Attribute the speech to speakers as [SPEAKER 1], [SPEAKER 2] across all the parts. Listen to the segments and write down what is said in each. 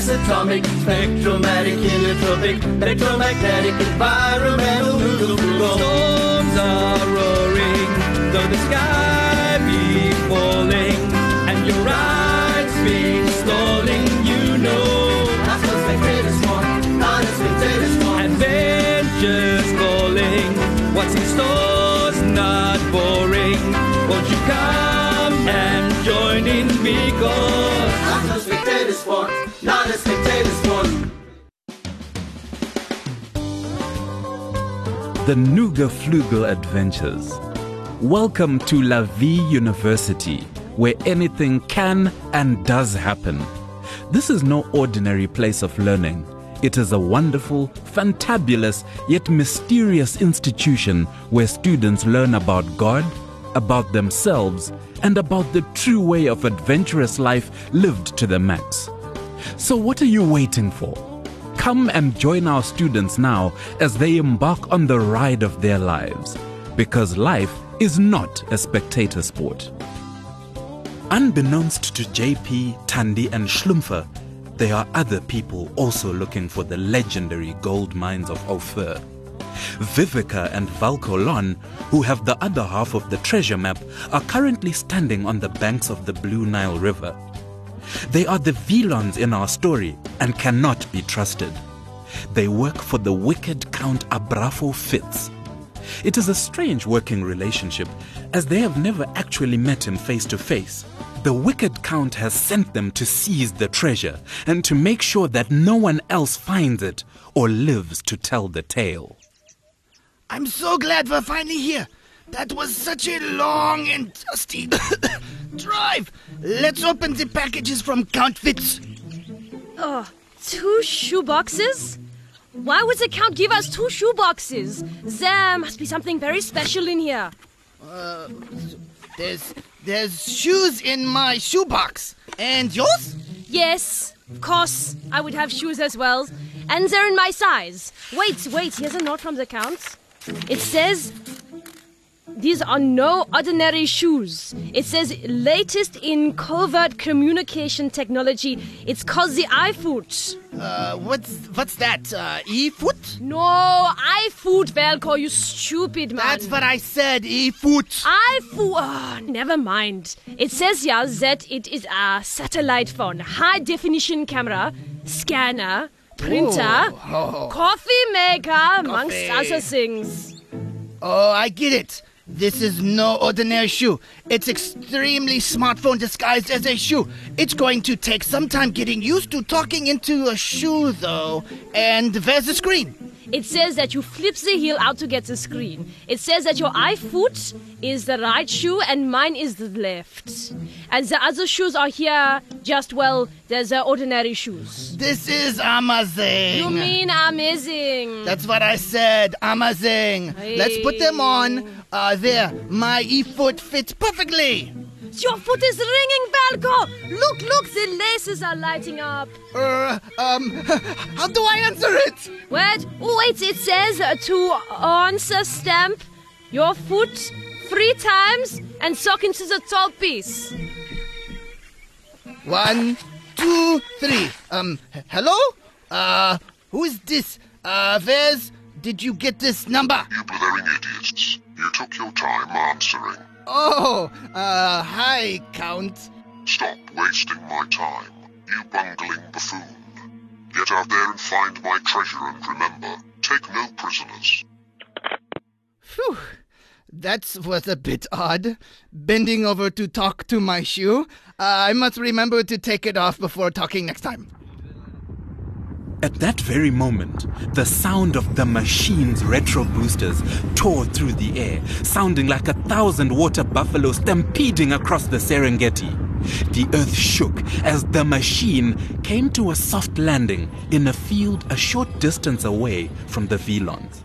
[SPEAKER 1] Asatomic, spectromatic, heliotropic, electromagnetic, environmental.
[SPEAKER 2] Storms are roaring, though the sky be falling, and your eyes be stalling, you know. Adventures calling, what's in store's not boring. Won't you come and join in because
[SPEAKER 3] The Nooga Floogal Adventures. Welcome to La Vie University, where anything can and does happen. This is no ordinary place of learning. It is a wonderful, fantabulous, yet mysterious institution where students learn about God, about themselves, and about the true way of adventurous life lived to the max. So, what are you waiting for? Come and join our students now as they embark on the ride of their lives. Because life is not a spectator sport. Unbeknownst to JP, Tandy, and Schlumpfer, there are other people also looking for the legendary gold mines of Ophir. Vivica and Valkolon, who have the other half of the treasure map, are currently standing on the banks of the Blue Nile River. They are the Vilons in our story and cannot be trusted. They work for the wicked Count Abrafo Fitz. It is a strange working relationship, as they have never actually met him face to face. The wicked Count has sent them to seize the treasure and to make sure that no one else finds it or lives to tell the tale.
[SPEAKER 4] I'm so glad we're finally here. That was such a long and dusty drive. Let's open the packages from Count Fitz.
[SPEAKER 5] Oh, two shoe boxes? Why would the count give us two shoe boxes? There must be something very special in here.
[SPEAKER 4] Uh, There's there's shoes in my shoebox. And yours?
[SPEAKER 5] Yes, of course, I would have shoes as well. And they're in my size. Wait, wait, here's a note from the count. It says these are no ordinary shoes. It says latest in covert communication technology. It's called the iFoot.
[SPEAKER 4] Uh, what's what's that? Uh, e-foot?
[SPEAKER 5] No, iFoot, Velko, you stupid man.
[SPEAKER 4] That's what I said. E-foot.
[SPEAKER 5] iPhone. Oh, never mind. It says yeah that it is a satellite phone, high definition camera, scanner, printer,
[SPEAKER 4] Oh.
[SPEAKER 5] coffee maker, amongst
[SPEAKER 4] Coffee.
[SPEAKER 5] other things.
[SPEAKER 4] Oh, I get it. This is no ordinary shoe. It's extremely smartphone disguised as a shoe. It's going to take some time getting used to talking into a shoe, though. And there's the screen.
[SPEAKER 5] It says that you flip the heel out to get the screen. It says that your iFoot is the right shoe and mine is the left. And the other shoes are here, just well, they're the ordinary shoes.
[SPEAKER 4] This is amazing.
[SPEAKER 5] You mean amazing?
[SPEAKER 4] That's what I said. Amazing. Let's put them on. Uh, there. My e-foot fits perfectly.
[SPEAKER 5] Your foot is ringing, Valko! Look, look, the laces are lighting up.
[SPEAKER 4] Uh, um, how do I answer it?
[SPEAKER 5] Wait, oh, wait, it says uh, to answer stamp your foot three times and sock into the top piece.
[SPEAKER 4] One, two, three. Um, hello? Uh, who is this? Uh, Vez, did you get this number?
[SPEAKER 6] You blithering idiots. You took your time answering.
[SPEAKER 4] Oh, uh, hi, Count.
[SPEAKER 6] Stop wasting my time, you bungling buffoon. Get out there and find my treasure and remember, take no prisoners.
[SPEAKER 4] Phew. That was a bit odd. Bending over to talk to my shoe. Uh, I must remember to take it off before talking next time.
[SPEAKER 3] At that very moment, the sound of the machine's retro boosters tore through the air, sounding like a thousand water buffalo stampeding across the Serengeti. The earth shook as the machine came to a soft landing in a field a short distance away from the Vilons.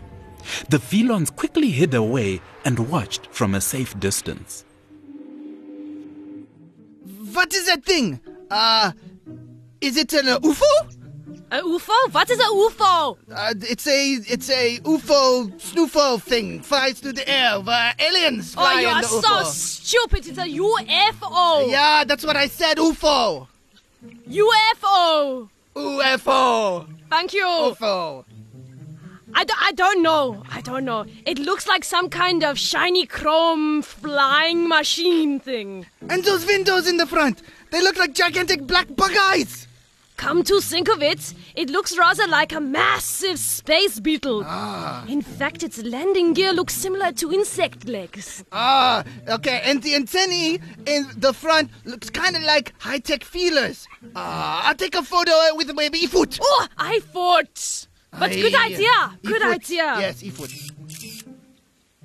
[SPEAKER 3] The Vilons quickly hid away and watched from a safe distance.
[SPEAKER 4] What is that thing? Uh, is it an UFO?
[SPEAKER 5] A UFO? What is a UFO?
[SPEAKER 4] Uh, it's a it's a UFO snoofo thing. Flies through the air. Uh, aliens
[SPEAKER 5] Oh,
[SPEAKER 4] fly
[SPEAKER 5] you
[SPEAKER 4] in
[SPEAKER 5] are
[SPEAKER 4] the
[SPEAKER 5] so
[SPEAKER 4] UFO.
[SPEAKER 5] stupid. It's a UFO.
[SPEAKER 4] Yeah, that's what I said. UFO.
[SPEAKER 5] UFO.
[SPEAKER 4] UFO.
[SPEAKER 5] Thank you.
[SPEAKER 4] UFO.
[SPEAKER 5] I, d- I don't know. I don't know. It looks like some kind of shiny chrome flying machine thing.
[SPEAKER 4] And those windows in the front, they look like gigantic black bug eyes.
[SPEAKER 5] Come to think of it, it looks rather like a massive space beetle. Ah. In fact, its landing gear looks similar to insect legs.
[SPEAKER 4] Ah, okay. And the antennae in the front looks kind of like high-tech feelers. Ah, I'll take a photo with my e-foot.
[SPEAKER 5] Oh, I thought. But good idea. Good idea.
[SPEAKER 4] Yes, e-foot.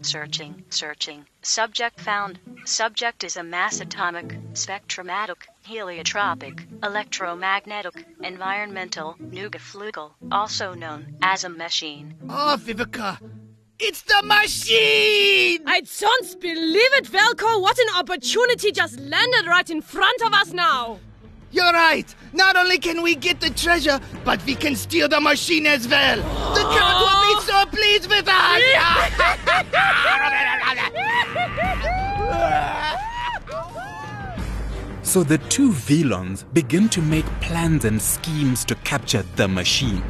[SPEAKER 7] Searching, searching. Subject found. Subject is a mass atomic, spectromatic, heliotropic, electromagnetic, environmental, nugaflugal, also known as a machine.
[SPEAKER 4] Oh, Vivica, it's the machine.
[SPEAKER 5] I don't believe it, Velko. What an opportunity just landed right in front of us now.
[SPEAKER 4] You're right. Not only can we get the treasure, but we can steal the machine as well. The count will be oh. so pleased with us.
[SPEAKER 3] So the two Velons begin to make plans and schemes to capture the machine.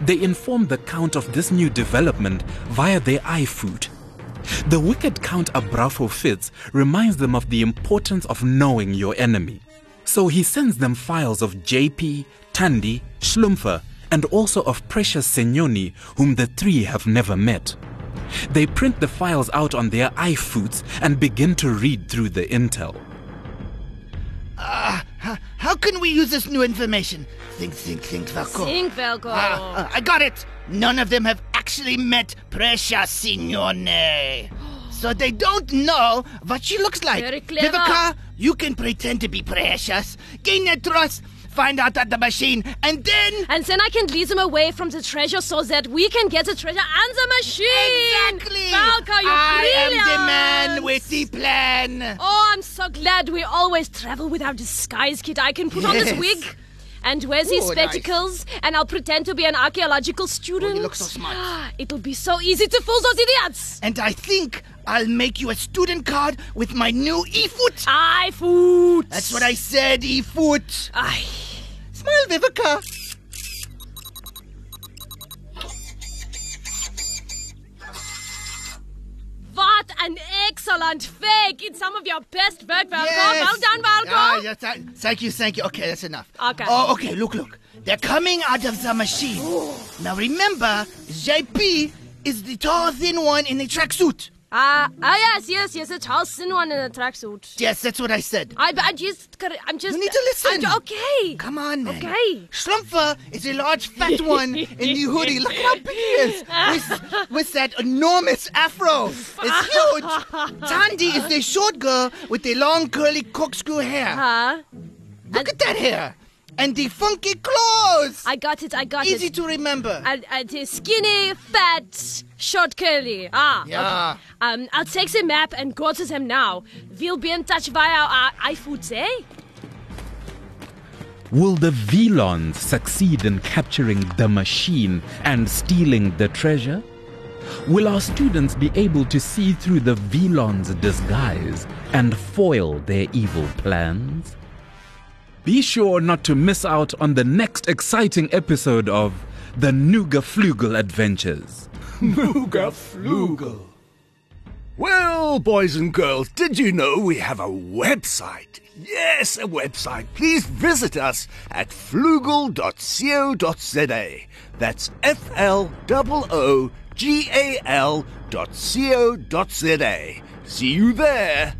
[SPEAKER 3] They inform the Count of this new development via their iFoot. The wicked Count Abrafo Fitz reminds them of the importance of knowing your enemy. So he sends them files of JP, Tandy, Schlumpfer, and also of Precious Senyoni, whom the three have never met. They print the files out on their iFoots and begin to read through the intel.
[SPEAKER 4] How, how can we use this new information? Think, think, think, Valko.
[SPEAKER 5] Think, Velko.
[SPEAKER 4] Ah, ah, I got it. None of them have actually met Precious Signore. So they don't know what she looks like.
[SPEAKER 5] Very clever.
[SPEAKER 4] Vivica, you can pretend to be Precious, gain their trust, find out at the machine, and then...
[SPEAKER 5] and then I can lead them away from the treasure so that we can get the treasure and the machine.
[SPEAKER 4] Exactly!
[SPEAKER 5] Velko, you're
[SPEAKER 4] I am the man with the plan.
[SPEAKER 5] Oh, I'm so glad we always travel with our disguise kit. I can put on this wig and wear these
[SPEAKER 4] Ooh, nice.
[SPEAKER 5] spectacles, and I'll pretend to be an archaeological student.
[SPEAKER 4] you look so smart.
[SPEAKER 5] It'll be so easy to fool those idiots.
[SPEAKER 4] And I think I'll make you a student card with my new e-foot.
[SPEAKER 5] I food.
[SPEAKER 4] That's what I said, e-foot.
[SPEAKER 5] Aye.
[SPEAKER 4] Smile, Vivica.
[SPEAKER 5] What an excellent fake! It's some of your best work, Valko.
[SPEAKER 4] Yes.
[SPEAKER 5] Well done, Valko.
[SPEAKER 4] Ah, yes, I- thank you, thank you. Okay, that's enough.
[SPEAKER 5] Okay.
[SPEAKER 4] Oh, okay, look, look. They're coming out of the machine. Now remember, JP is the tall, thin one in the tracksuit.
[SPEAKER 5] Ah, ah, yes, yes, yes. It's thin one in a tracksuit.
[SPEAKER 4] Yes, that's what I said.
[SPEAKER 5] I, I just, I'm just.
[SPEAKER 4] You need to listen.
[SPEAKER 5] I'm, okay.
[SPEAKER 4] Come on, man.
[SPEAKER 5] Okay.
[SPEAKER 4] Schlumpfer is a large, fat one in the hoodie. Look at how big he is. With, with that enormous afro. It's huge. Tandy is the short girl with the long, curly corkscrew hair.
[SPEAKER 5] Huh?
[SPEAKER 4] Look at that hair. And the funky clothes.
[SPEAKER 5] I got it. I got
[SPEAKER 4] Easy
[SPEAKER 5] it.
[SPEAKER 4] Easy to remember.
[SPEAKER 5] And, and the skinny, fat, short curly. Ah.
[SPEAKER 4] Yeah.
[SPEAKER 5] Okay. Um, I'll take the map and go to them now. We'll be in touch via our iFoots, eh?
[SPEAKER 3] Will the Velons succeed in capturing the machine and stealing the treasure? Will our students be able to see through the Velons' disguise and foil their evil plans? Be sure not to miss out on the next exciting episode of The Nooga Floogal Adventures.
[SPEAKER 8] Well, boys and girls, did you know we have a website? Yes, a website. Please visit us at flugel.co.za. That's F L O O G A L dot. See you there.